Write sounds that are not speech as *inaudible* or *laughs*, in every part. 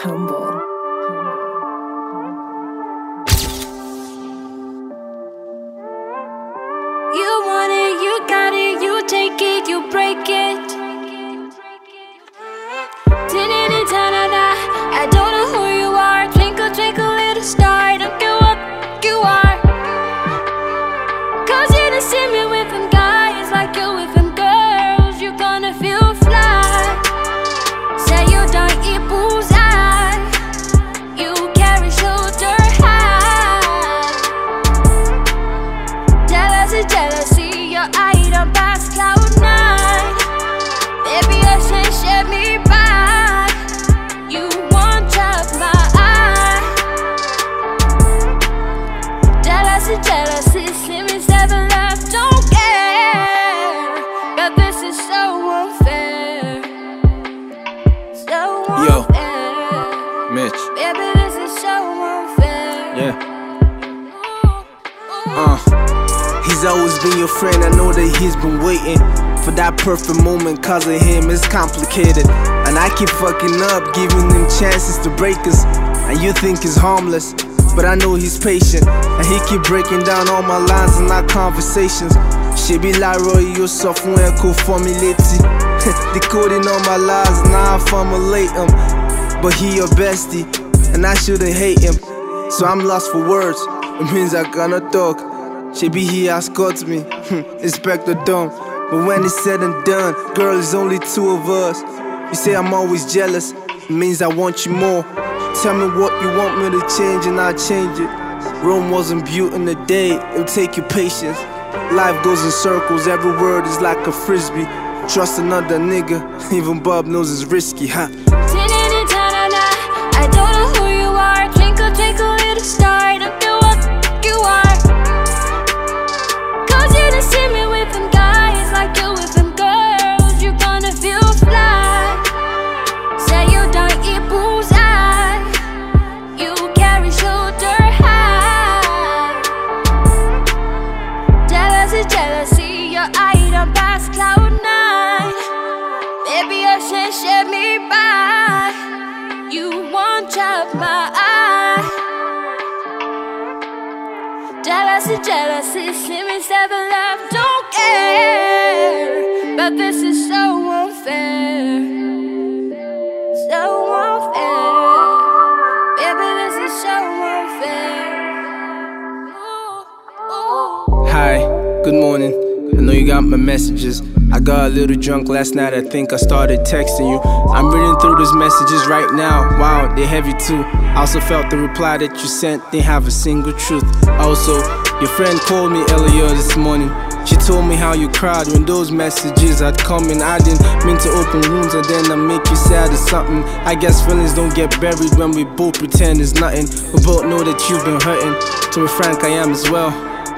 humble. Baby, this is so unfair. Yeah. Uh. He's always been your friend. I know that he's been waiting for that perfect moment. Cause of him, it's complicated. And I keep fucking up, giving him chances to break us. And you think he's harmless. But I know he's patient. And he keep breaking down all my lines in our conversations. She be like Laro, you software could formulate *laughs* Decoding all my lies, now I formulate them. But he your bestie, and I shouldn't hate him. So I'm lost for words. It means I cannot talk. Shebi he has got me, hmm, Inspector Dumb. But when it's said and done, girl, it's only two of us. You say I'm always jealous, it means I want you more. Tell me what you want me to change, and I'll change it. Rome wasn't built in a day, it'll take you patience. Life goes in circles, every word is like a frisbee. Trust another nigga, *laughs* even Bob knows it's risky, huh? Jealousy, jealousy, see me seven left, don't care. But this is so unfair. So unfair. Baby, this is so unfair. Ooh, ooh. Hi, good morning. I know you got my messages. I got a little drunk last night, I think I started texting you. I'm reading through these messages right now. Wow, they're heavy too. I also felt the reply that you sent didn't have a single truth. Also, your friend called me earlier this morning. She told me how you cried when those messages had come in. I didn't mean to open wounds and then I make you sad or something. I guess feelings don't get buried when we both pretend it's nothing. We both know that you've been hurting. To be frank, I am as well.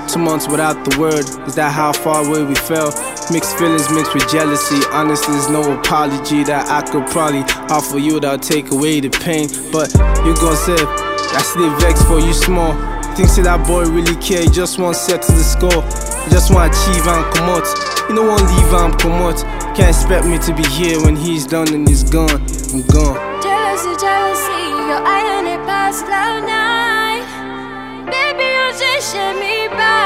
Two months without the word, is that how far away we fell? Mixed feelings mixed with jealousy. Honestly, there's no apology that I could probably offer you that'll take away the pain. But you gon' say, I still vex for you small. Think that boy really care, he just want set to the score. Just want achieve and come out. You don't want leave and come out. Can't expect me to be here when he's done and he's gone. I'm gone. Jealousy, jealousy, your eye on it past cloud nine. Baby, you just shut me by.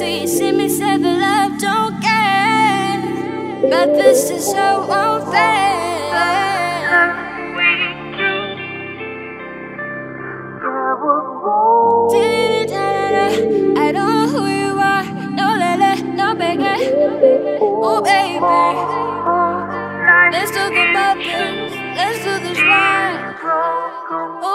Jealousy, see me say the love don't care. But this is so unfair. I don't know who you are. No lele, no. Oh baby, let's do the bubbles. Let's do this right.